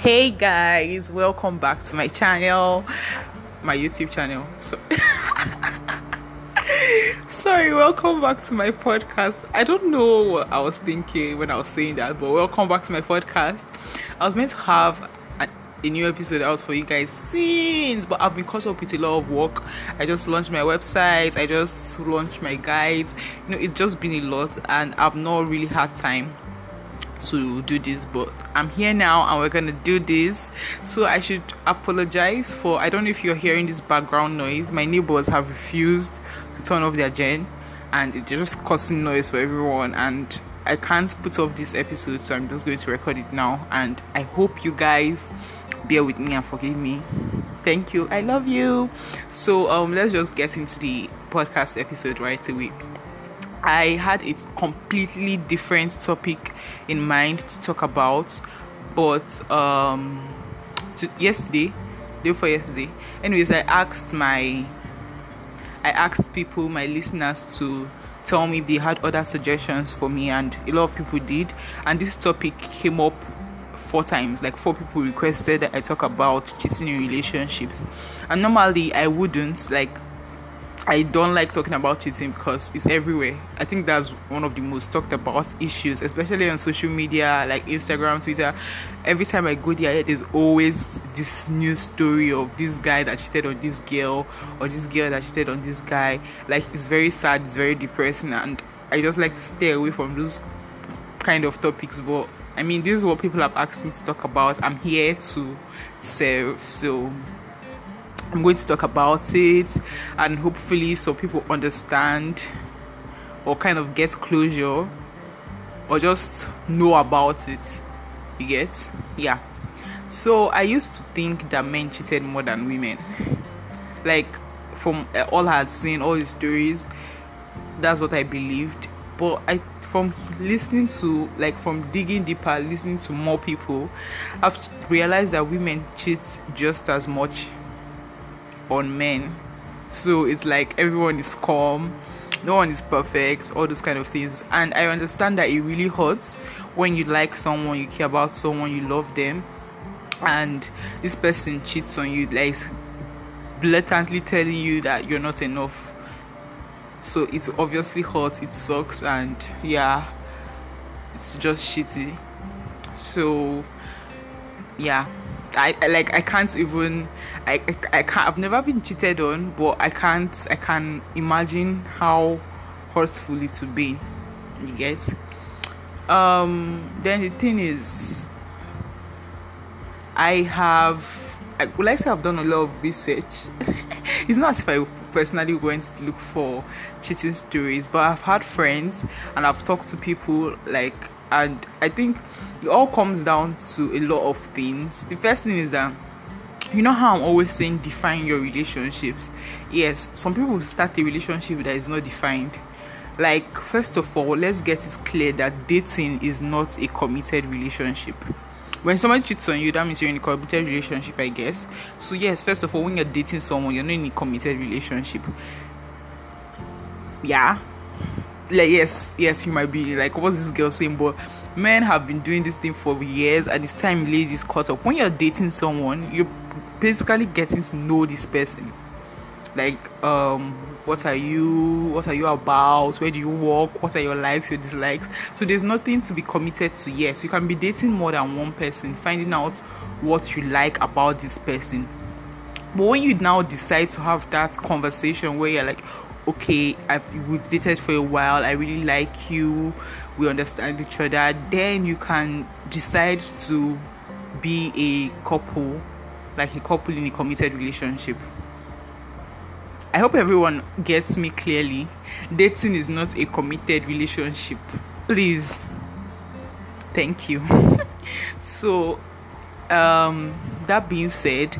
Hey guys, welcome back to my channel, my YouTube channel. So Sorry, welcome back to my podcast. I don't know what I was thinking when I was saying that, but welcome back to my podcast. I was meant to have a, a new episode out for you guys since, but uh, I've been caught up with a lot of work. I just launched my website, I just launched my guides. You know, it's just been a lot, and I've not really had time to do this but i'm here now and we're gonna do this. So i should apologize for i don't know if you're hearing this background noise. My neighbors have refused to turn off their gen and it's just causing noise for everyone. And i can't put off this episode so i'm just going to record it now. And i hope you guys bear with me and forgive me. Thank you. I love you. So um let's just get into the podcast episode right away I had a completely different topic in mind to talk about, but um, to, yesterday, day for yesterday. Anyways, I asked my, I asked people, my listeners, to tell me if they had other suggestions for me, and a lot of people did. And this topic came up four times like four people requested that i talk about cheating in relationships and normally i wouldn't like I don't like talking about cheating because it's everywhere. I think that's one of the most talked about issues, especially on social media like Instagram, Twitter. Every time I go there, there's always this new story of this guy that cheated on this girl or this girl that cheated on this guy. Like, it's very sad, it's very depressing, and I just like to stay away from those kind of topics. But I mean, this is what people have asked me to talk about. I'm here to serve, so I'm going to talk about it and hopefully so people understand or kind of get closure or just know about it. You get? Yeah. So I used to think that men cheated more than women. Like from uh, all I had seen, all the stories, that's what I believed. But I from listening to like from digging deeper, listening to more people, I've realized that women cheat just as much on men. So it's like everyone is calm, no one is perfect, all those kind of things. And I understand that it really hurts when you like someone, you care about someone, you love them, and this person cheats on you, like blatantly telling you that you're not enough. So it's obviously hurt, it sucks, and yeah, it's just shitty. So yeah I, I, like I can't even I, I I can't I've never been cheated on but I can't I can imagine how hurtful it would be. You get? Um then the thing is I have I would like to have done a lot of research? It's not as if I personally went to look for cheating stories but I've had friends and I've talked to people like and I think it all comes down to a lot of things. The first thing is that you know how I'm always saying define your relationships. Yes, some people start a relationship that is not defined. Like, first of all, let's get it clear that dating is not a committed relationship. When someone cheats on you, that means you're in a committed relationship, I guess. So, yes, first of all, when you're dating someone, you're not in a committed relationship. Yeah, like yes yes you might be like what's this girl saying? But men have been doing this thing for years and it's time ladies caught up when you're dating someone you're basically getting to know this person. Like um what are you what are you about? Where do you work? What are your likes your dislikes? So there's nothing to be committed to yet. You can be dating more than one person finding out what you like about this person but when you now decide to have that conversation where you're like okay I've, we've dated for a while i really like you we understand each other then you can decide to be a couple like a couple in a committed relationship. I hope everyone gets me clearly. Dating is not a committed relationship. Please. Thank you. So um that being said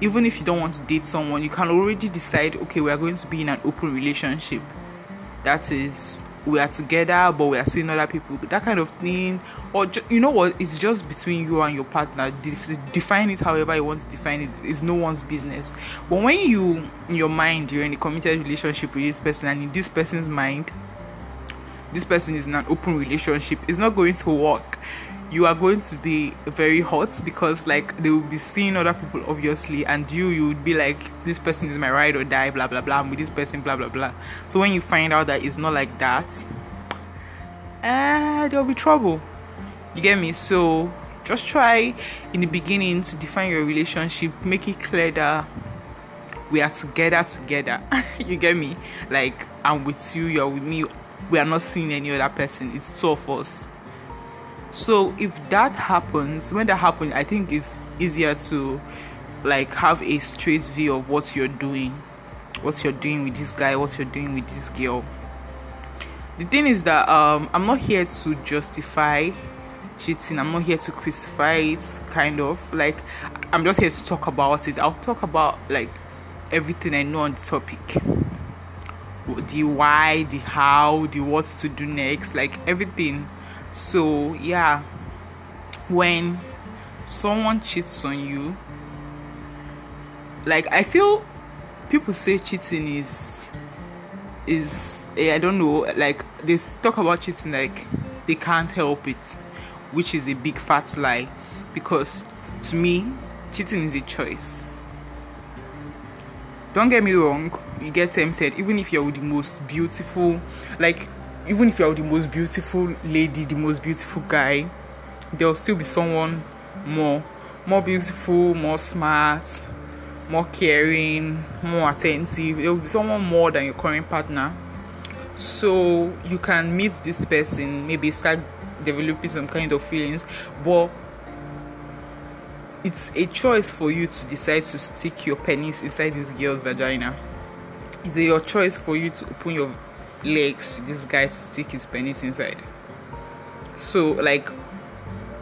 even if you don't want to date someone, you can already decide, okay, we are going to be in an open relationship. That is, we are together, but we are seeing other people. That kind of thing, or ju- you know what? It's just between you and your partner. De- define it however you want to define it. It's no one's business. But when you, in your mind, you're in a committed relationship with this person, and in this person's mind, this person is in an open relationship, it's not going to work. You are going to be very hot because like they will be seeing other people obviously and you you would be like this person is my ride or die blah blah blah I'm with this person blah blah blah. So when you find out that it's not like that uh, there'll be trouble. You get me? So just try in the beginning to define your relationship make it clear that we are together together. You get me? Like i'm with you you're with me we are not seeing any other person. It's two of us. So if that happens when that happens i think it's easier to like have a straight view of what you're doing. What you're doing with this guy what you're doing with this girl. The thing is that um i'm not here to justify cheating. I'm not here to crucify it kind of. Like i'm just here to talk about it. I'll talk about like everything i know on the topic the why the how the what to do next like everything. So, yeah, when someone cheats on you, like I feel people say cheating is is eh, I don't know, like they talk about cheating like they can't help it, which is a big fat lie. Because to me, cheating is a choice. Don't get me wrong, you get tempted even if you're the most beautiful, like even if you're the most beautiful lady, the most beautiful guy, there'll still be someone more, more beautiful, more smart, more caring, more attentive. There will be someone more than your current partner. So you can meet this person, maybe start developing some kind of feelings, but it's a choice for you to decide to stick your penis inside this girl's vagina. It's a your choice for you to open your legs to this guy to stick his penis inside. So, like,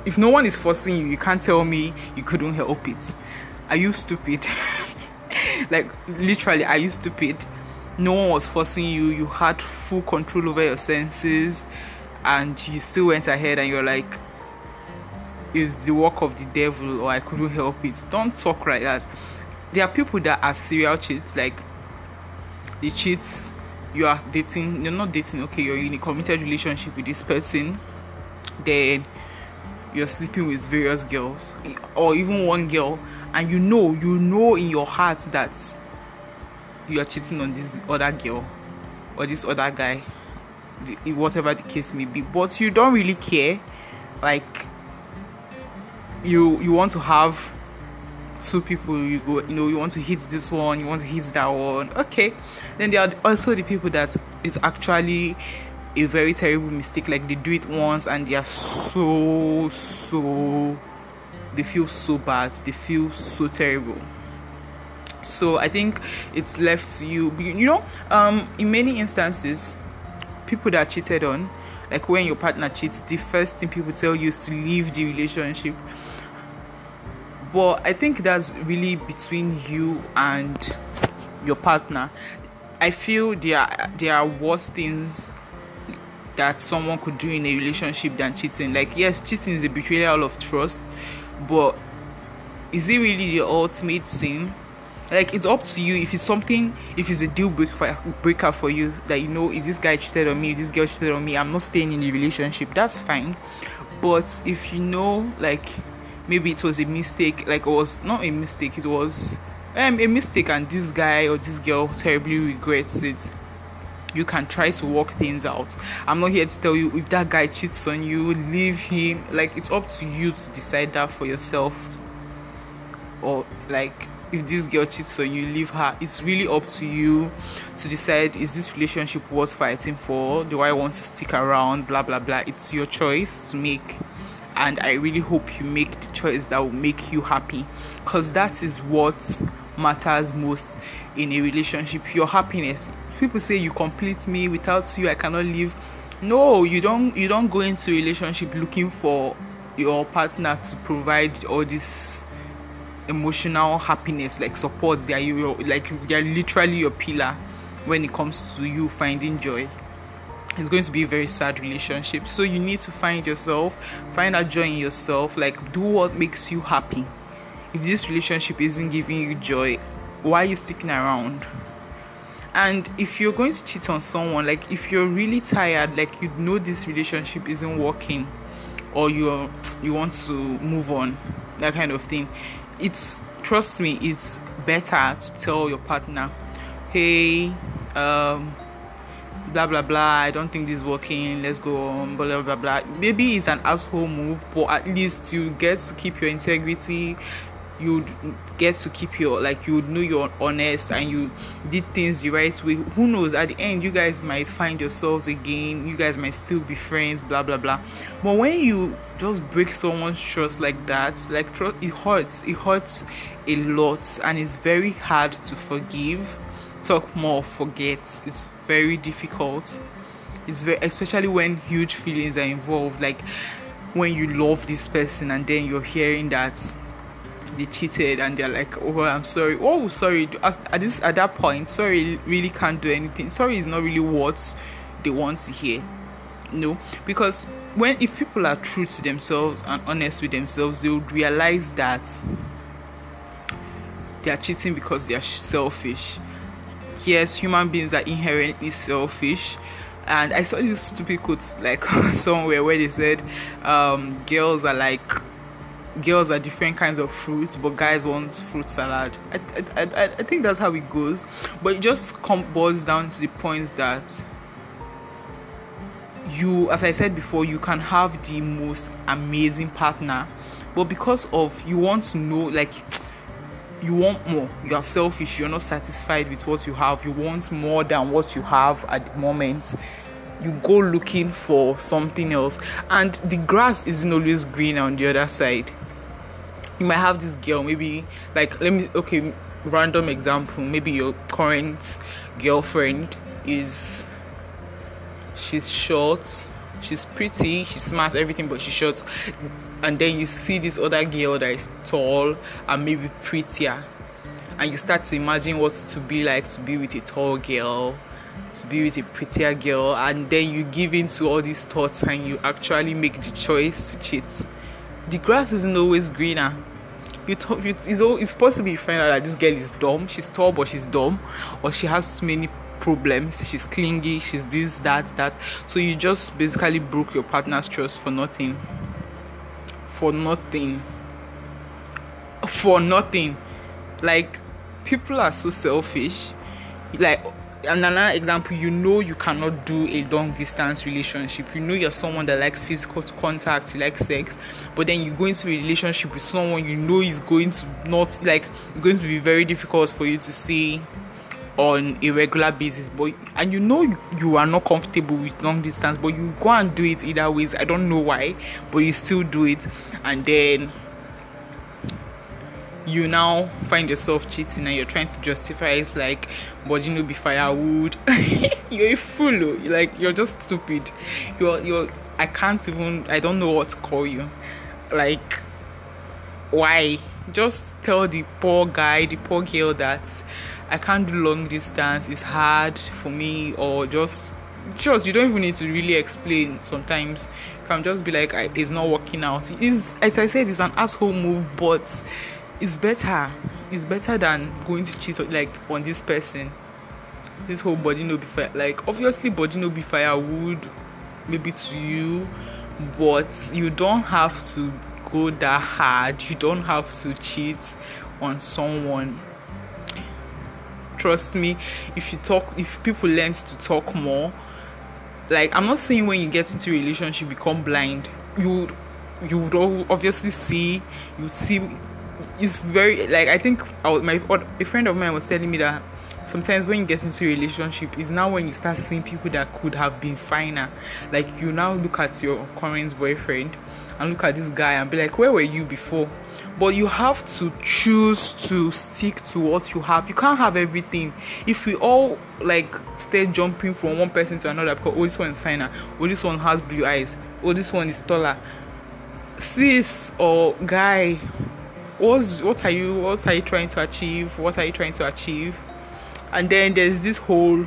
if no one is forcing you, you can't tell me you couldn't help it. Are you stupid? like, literally, are you stupid? No one was forcing you, you had full control over your senses, and you still went ahead and you're like, is the work of the devil, or I couldn't help it. Don't talk like that. There are people that are serial cheats, like, they cheat you are dating you're not dating okay you're in a committed relationship with this person then you're sleeping with various girls or even one girl and you know you know in your heart that you are cheating on this other girl or this other guy the, whatever the case may be. But you don't really care like you you want to have two people you go you know you want to hit this one you want to hit that one. Okay. Then there are also the people that is actually a very terrible mistake like they do it once and they are so so they feel so bad they feel so terrible. So i think it's left to you. You know um in many instances people that cheated on like when your partner cheats the first thing people tell you is to leave the relationship but I think that's really between you and your partner. I feel there are, there are worse things that someone could do in a relationship than cheating. Like, yes, cheating is a betrayal of trust, but is it really the ultimate sin? Like, it's up to you if it's something, if it's a deal breaker, for you that you know if this guy cheated on me, if this girl cheated on me, I'm not staying in the relationship, that's fine. But if you know, like, maybe it was a mistake like it was not a mistake it was um, a mistake and this guy or this girl terribly regrets it. You can try to work things out. I'm not here to tell you if that guy cheats on you leave him. Like it's up to you to decide that for yourself. Or like if this girl cheats on you leave her. It's really up to you to decide is this relationship worth fighting for? Do i want to stick around? Blah blah blah. It's your choice to make and I really hope you make the choice that will make you happy because that is what matters most in a relationship your happiness. People say you complete me without you I cannot live. No you don't you don't go into a relationship looking for your partner to provide all this emotional happiness like support. They are you like they are literally your pillar when it comes to you finding joy it's going to be a very sad relationship. So you need to find yourself, find that joy in yourself, like do what makes you happy. If this relationship isn't giving you joy, why are you sticking around? And if you're going to cheat on someone, like if you're really tired, like you know this relationship isn't working, or you you want to move on that kind of thing it's trust me it's better to tell your partner hey um blah blah blah i don't think this is working let's go on blah blah blah maybe it's an asshole move but at least you get to keep your integrity you'd get to keep your like you know you're honest and you did things the right way. Who knows? At the end you guys might find yourselves again you guys might still be friends blah blah blah. But when you just break someone's trust like that like trust it hurts it hurts a lot and it's very hard to forgive. Talk more forget it's very difficult. It's very especially when huge feelings are involved like when you love this person and then you're hearing that they cheated and they're like oh i'm sorry. Oh sorry. At this at that point sorry really can't do anything. Sorry is not really what they want to hear. No because when if people are true to themselves and honest with themselves they would realize that they are cheating because they are selfish yes human beings are inherently selfish and i saw this stupid quote like somewhere where they said um, girls are like girls are different kinds of fruits, but guys want fruit salad. I, I, I, I think that's how it goes. But it just come, boils down to the point that you, as I said before, you can have the most amazing partner, but because of you want to know, like, you want more, you are selfish, you're not satisfied with what you have, you want more than what you have at the moment. You go looking for something else. And the grass isn't always green on the other side. You might have this girl maybe like let me okay random example. Maybe your current girlfriend is she's short she's pretty she's smart everything but she's short and then you see this other girl that is tall and maybe prettier and you start to imagine what to be like to be with a tall girl to be with a prettier girl and then you give in to all these thoughts and you actually make the choice to cheat the grass isn't always greener. You talk, it's, it's possible you find out that this girl is dumb. She's tall, but she's dumb, or she has too many problems. She's clingy. She's this, that, that. So you just basically broke your partner's trust for nothing. For nothing. For nothing. Like people are so selfish. Like another example you know you cannot do a long distance relationship you know you're someone that likes physical contact you like sex but then you go into a relationship with someone you know is going to not like it's going to be very difficult for you to see on a regular basis but and you know you, you are not comfortable with long distance but you go and do it either ways. I don't know why but you still do it. And then you now find yourself cheating and you're trying to justify it's like but you know be firewood. You're a fool oh. you're like you're just stupid. You're you're i can't even i don't know what to call you. Like why just tell the poor guy the poor girl that i can't do long distance it's hard for me or just just you don't even need to really explain sometimes. You can just be like it's not working out. It's as i said it's an asshole move but it's better. It's better than going to cheat like on this person. This whole body no be fire like obviously body no be firewood maybe to you but you don't have to go that hard. You don't have to cheat on someone. Trust me if you talk if people learn to talk more like i'm not saying when you get into a relationship become blind. You you would obviously see you see it's very like I think I, my a friend of mine was telling me that sometimes when you get into a relationship is now when you start seeing people that could have been finer. Like you now look at your current boyfriend and look at this guy and be like where were you before? But you have to choose to stick to what you have. You can't have everything. If we all like stay jumping from one person to another because oh this one is finer. Oh this one has blue eyes. Oh this one is taller. Sis or guy what's what are you what are you trying to achieve? What are you trying to achieve and then there's this whole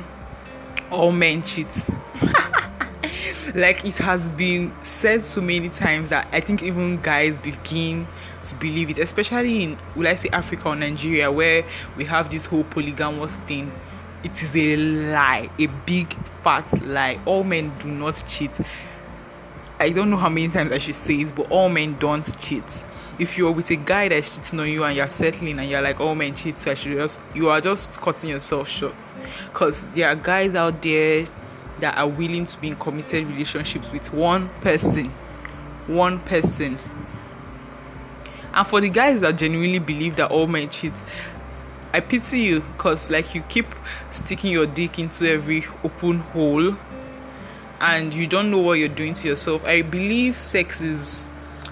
all men cheat like it has been said so many times that i think even guys begin to believe it especially in will i say africa or nigeria where we have this whole polygamous thing. It is a lie a big fat lie. All men do not cheat I don't know how many times I should say it, but all men don't cheat. If you're with a guy that's cheating on you and you're settling and you're like, all men cheat, so I should just, you are just cutting yourself short. Because there are guys out there that are willing to be in committed relationships with one person. One person. And for the guys that genuinely believe that all men cheat, I pity you because like you keep sticking your dick into every open hole and you don't know what you're doing to yourself. I believe sex is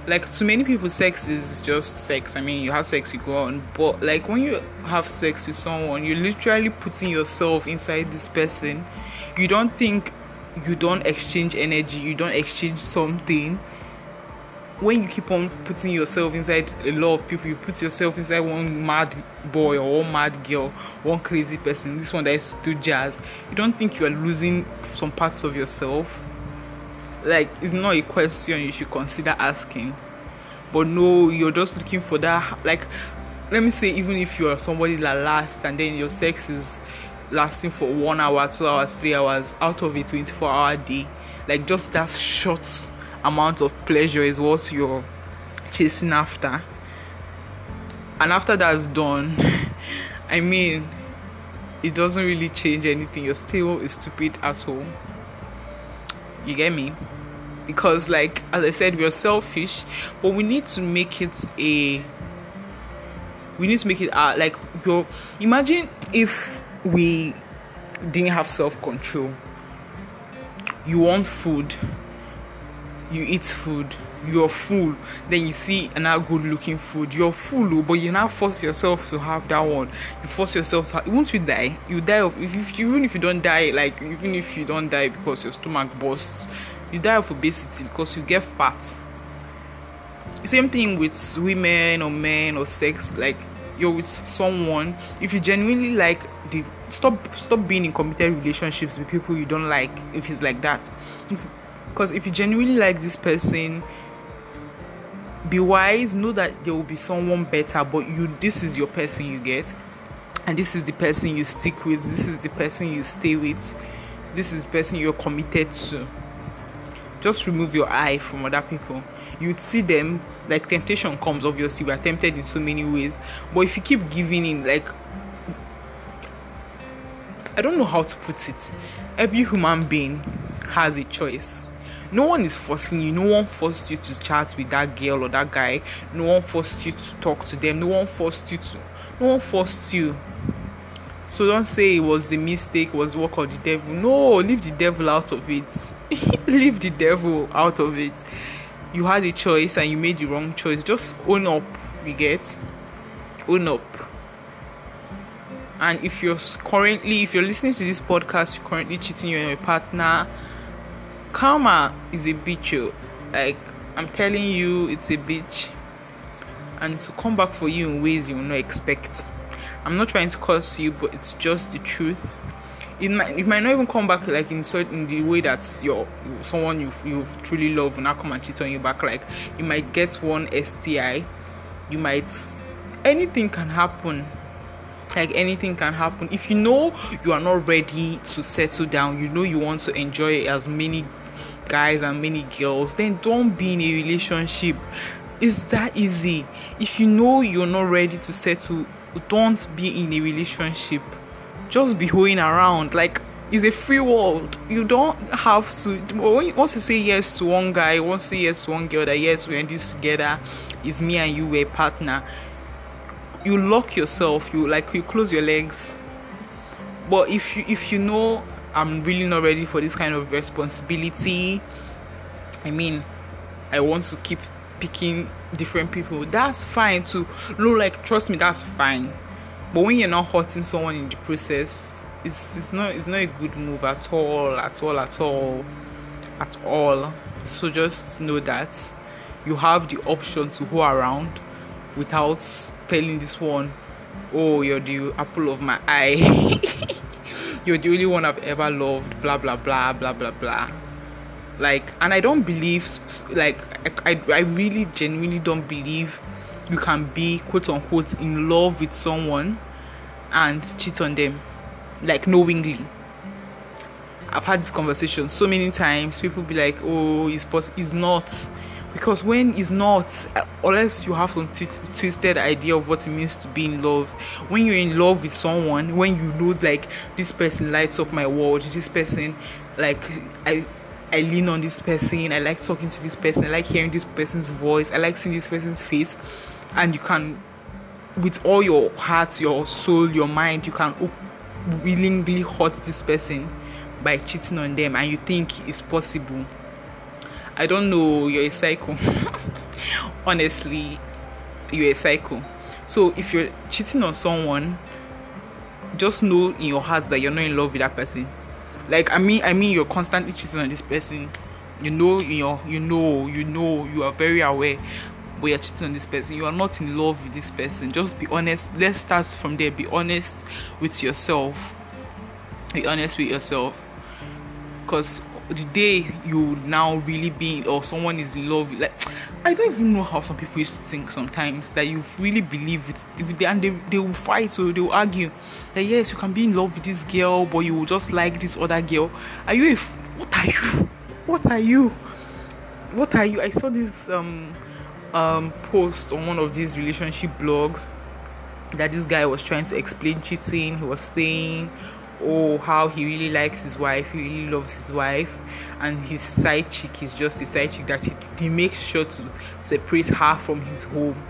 like to many people sex is just sex. I mean you have sex you go on. But like when you have sex with someone, you're literally putting yourself inside this person. You don't think you don't exchange energy, you don't exchange something when you keep on putting yourself inside a lot of people, you put yourself inside one mad boy or one mad girl, one crazy person, this one that is to jazz, you don't think you are losing some parts of yourself. Like, it's not a question you should consider asking. But no, you're just looking for that. Like, let me say, even if you are somebody that lasts and then your sex is lasting for one hour, two hours, three hours out of a 24 hour day, like, just that short amount of pleasure is what you're chasing after. And after that's done, I mean, it doesn't really change anything. You're still a stupid asshole. You get me? Because, like, as I said, we're selfish, but we need to make it a. We need to make it uh, like your. Imagine if we didn't have self control. You want food you eat food you're full then you see another good looking food. You're full oh, but you now force yourself to have that one. You force yourself to have, won't you die? You die of if, if even if you don't die like even if you don't die because your stomach bursts you die of obesity because you get fat. Same thing with women or men or sex like you're with someone. If you genuinely like the stop stop being in committed relationships with people you don't like if it's like that. If because if you genuinely like this person, be wise, know that there will be someone better, but you this is your person you get, and this is the person you stick with, this is the person you stay with, this is the person you're committed to. Just remove your eye from other people. You'd see them like temptation comes, obviously, we are tempted in so many ways, but if you keep giving in, like I don't know how to put it. Every human being has a choice no one is forcing you. No one forced you to chat with that girl or that guy. No one forced you to talk to them. No one forced you to no one forced you. So don't say it was the mistake was work of the devil. No leave the devil out of it. Leave the devil out of it. You had a choice and you made the wrong choice. Just own up we get? Own up. And if you're currently if you're listening to this podcast you're currently cheating on your partner karma is a bitch oh. like i'm telling you it's a bitch. And to come back for you in ways you will not expect. I'm not trying to curse you but it's just the truth. It might it might not even come back like in certain the way that you're someone you you truly love will not come and cheat on you back. Like you might get one STI you might anything can happen. Like anything can happen. If you know you are not ready to settle down you know you want to enjoy as many guys and many girls then don't be in a relationship. It's that easy. If you know you're not ready to settle don't be in a relationship. Just be hoeing around. Like it's a free world. You don't have to once you say yes to one guy once you say yes to one girl that yes we're in this together it's me and you we're a partner you lock yourself you like you close your legs. But if you if you know i'm really not ready for this kind of responsibility. I mean i want to keep picking different people. That's fine too. No like trust me that's fine. But when you're not hurting someone in the process it's it's not it's not a good move at all at all at all at all. So just know that you have the option to go around without telling this one, oh, you're the apple of my eye. you're the only one I've ever loved, blah, blah, blah, blah, blah, blah. Like, and I don't believe, like, I, I, really genuinely don't believe you can be, quote unquote, in love with someone and cheat on them, like, knowingly. I've had this conversation so many times. People be like, "Oh, it's pos- it's not," because when it's not, uh, unless you have some tw- twisted idea of what it means to be in love. When you're in love with someone, when you know like this person lights up my world, this person, like I. I lean on this person. I like talking to this person. I like hearing this person's voice. I like seeing this person's face, and you can, with all your heart, your soul, your mind, you can willingly hurt this person by cheating on them and you think it's possible i don't know you're a psycho. Honestly you're a psycho. So if you're cheating on someone just know in your heart that you're not in love with that person. Like i mean i mean you're constantly cheating on this person. You know you know you know you know you are very aware but you're cheating on this person. You are not in love with this person. Just be honest. Let's start from there. Be honest with yourself. Be honest with yourself. Because the day you now really be or someone is in love like i don't even know how some people used to think sometimes that you really believe it. And they, they will fight so they will argue that yes you can be in love with this girl but you will just like this other girl. Are you if what are you? What are you? What are you? I saw this um um post on one of these relationship blogs that this guy was trying to explain cheating he was saying oh how he really likes his wife he really loves his wife. And his side chick is just a side chick that he, he makes sure to separate her from his home.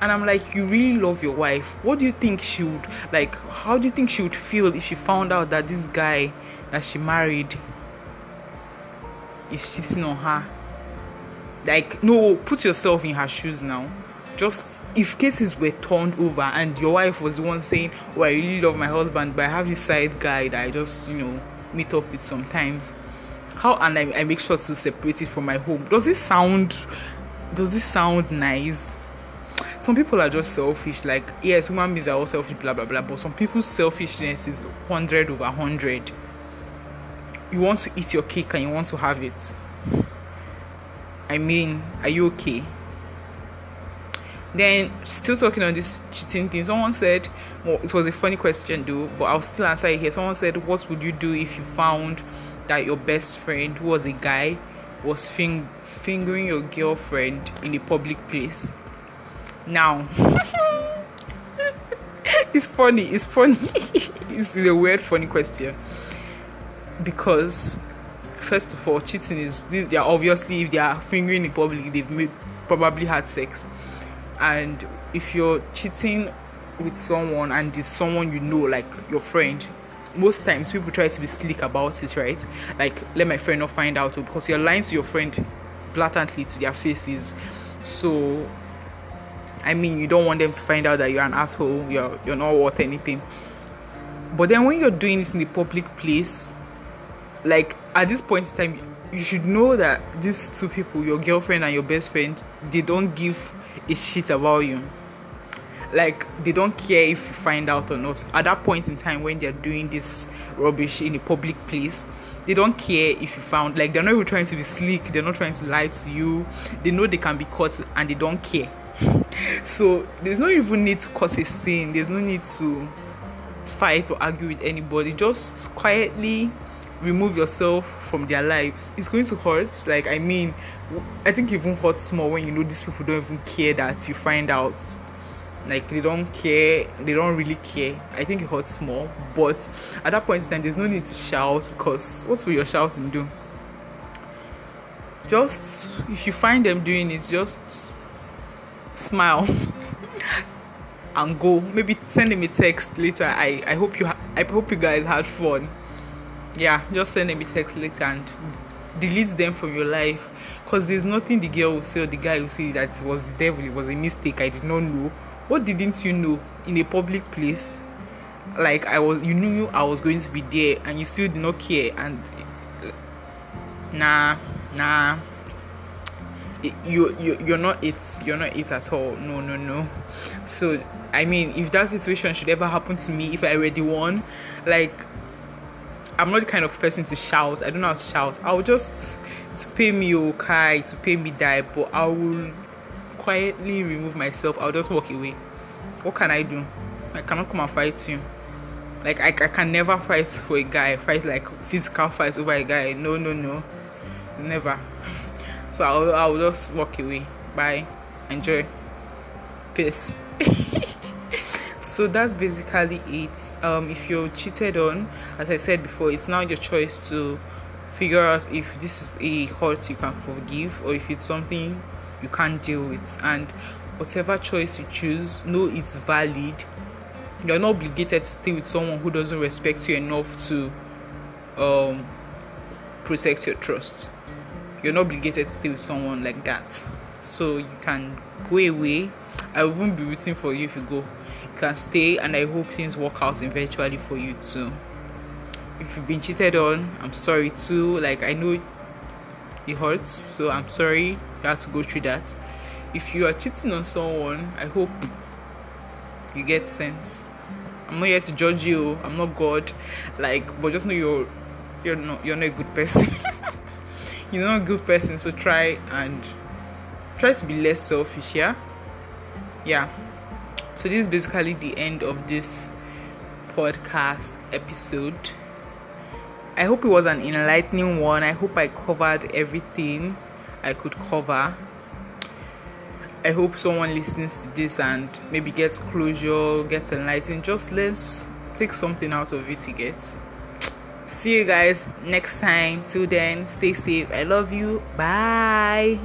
And i'm like you really love your wife. What do you think she would like how do you think she would feel if she found out that this guy that she married is cheating on her? Like no put yourself in her shoes now just if cases were turned over and your wife was the one saying, Oh, I really love my husband, but I have this side guy that I just, you know, meet up with sometimes. How and I, I make sure to separate it from my home. Does this sound does this sound nice? Some people are just selfish, like yes, human beings are all selfish, blah blah blah. But some people's selfishness is hundred over hundred. You want to eat your cake and you want to have it. I mean, are you okay? Then, still talking on this cheating thing, someone said, well, it was a funny question though, but I'll still answer it here. Someone said, What would you do if you found that your best friend, who was a guy, was fing- fingering your girlfriend in a public place? Now, it's funny, it's funny, it's a weird, funny question because, first of all, cheating is, they are obviously, if they are fingering in public, they've made, probably had sex and if you're cheating with someone and it's someone you know like your friend most times people try to be slick about it right? Like let my friend not find out because you're lying to your friend blatantly to their faces. So i mean you don't want them to find out that you're an asshole you're you're not worth anything. But then when you're doing this in the public place like at this point in time you should know that these two people your girlfriend and your best friend they don't give is shit about you. Like they don't care if you find out or not. At that point in time when they're doing this rubbish in a public place they don't care if you found like they're not even trying to be slick. They're not trying to lie to you. They know they can be caught and they don't care. So there's no even need to cause a scene. There's no need to fight or argue with anybody. Just quietly remove yourself from their lives. It's going to hurt. Like i mean i think even hurts more when you know these people don't even care that you find out. Like they don't care. They don't really care. I think it hurts more. But at that point in time there's no need to shout because what's will your shouting do? Just if you find them doing it just smile and go. Maybe send them a text later. I i hope you ha- i hope you guys had fun yeah just send them a text later and delete them from your life. Because there's nothing the girl will say or the guy will say that it was the devil it was a mistake i did not know. What didn't you know in a public place? Like i was you knew i was going to be there and you still did not care and nah nah. You you you're not it you're not it at all. No no no. So i mean if that situation should ever happen to me if i already won like I'm not the kind of person to shout. I don't know how to shout. I'll just to pay me okay, to pay me die, but I will quietly remove myself. I'll just walk away. What can I do? I cannot come and fight you. Like I, I can never fight for a guy, fight like physical fights over a guy. No, no, no, never. So I'll I'll just walk away. Bye. Enjoy. Peace. So that's basically it. Um, if you're cheated on, as I said before, it's now your choice to figure out if this is a hurt you can forgive or if it's something you can't deal with. And whatever choice you choose, know it's valid you're not obligated to stay with someone who doesn't respect you enough to um, protect your trust. You're not obligated to stay with someone like that. So you can go away. I won't be rooting for you if you go. Can stay, and I hope things work out eventually for you too. If you've been cheated on, I'm sorry too. Like I know it hurts, so I'm sorry you have to go through that. If you are cheating on someone, I hope you get sense I'm not here to judge you. I'm not God. Like, but just know you're you're not you're not a good person. you're not a good person. So try and try to be less selfish. Yeah. Yeah. So this is basically the end of this podcast episode. I hope it was an enlightening one. I hope I covered everything I could cover. I hope someone listens to this and maybe gets closure, gets enlightened. Just let's take something out of it you get. See you guys next time. Till then, stay safe. I love you. Bye.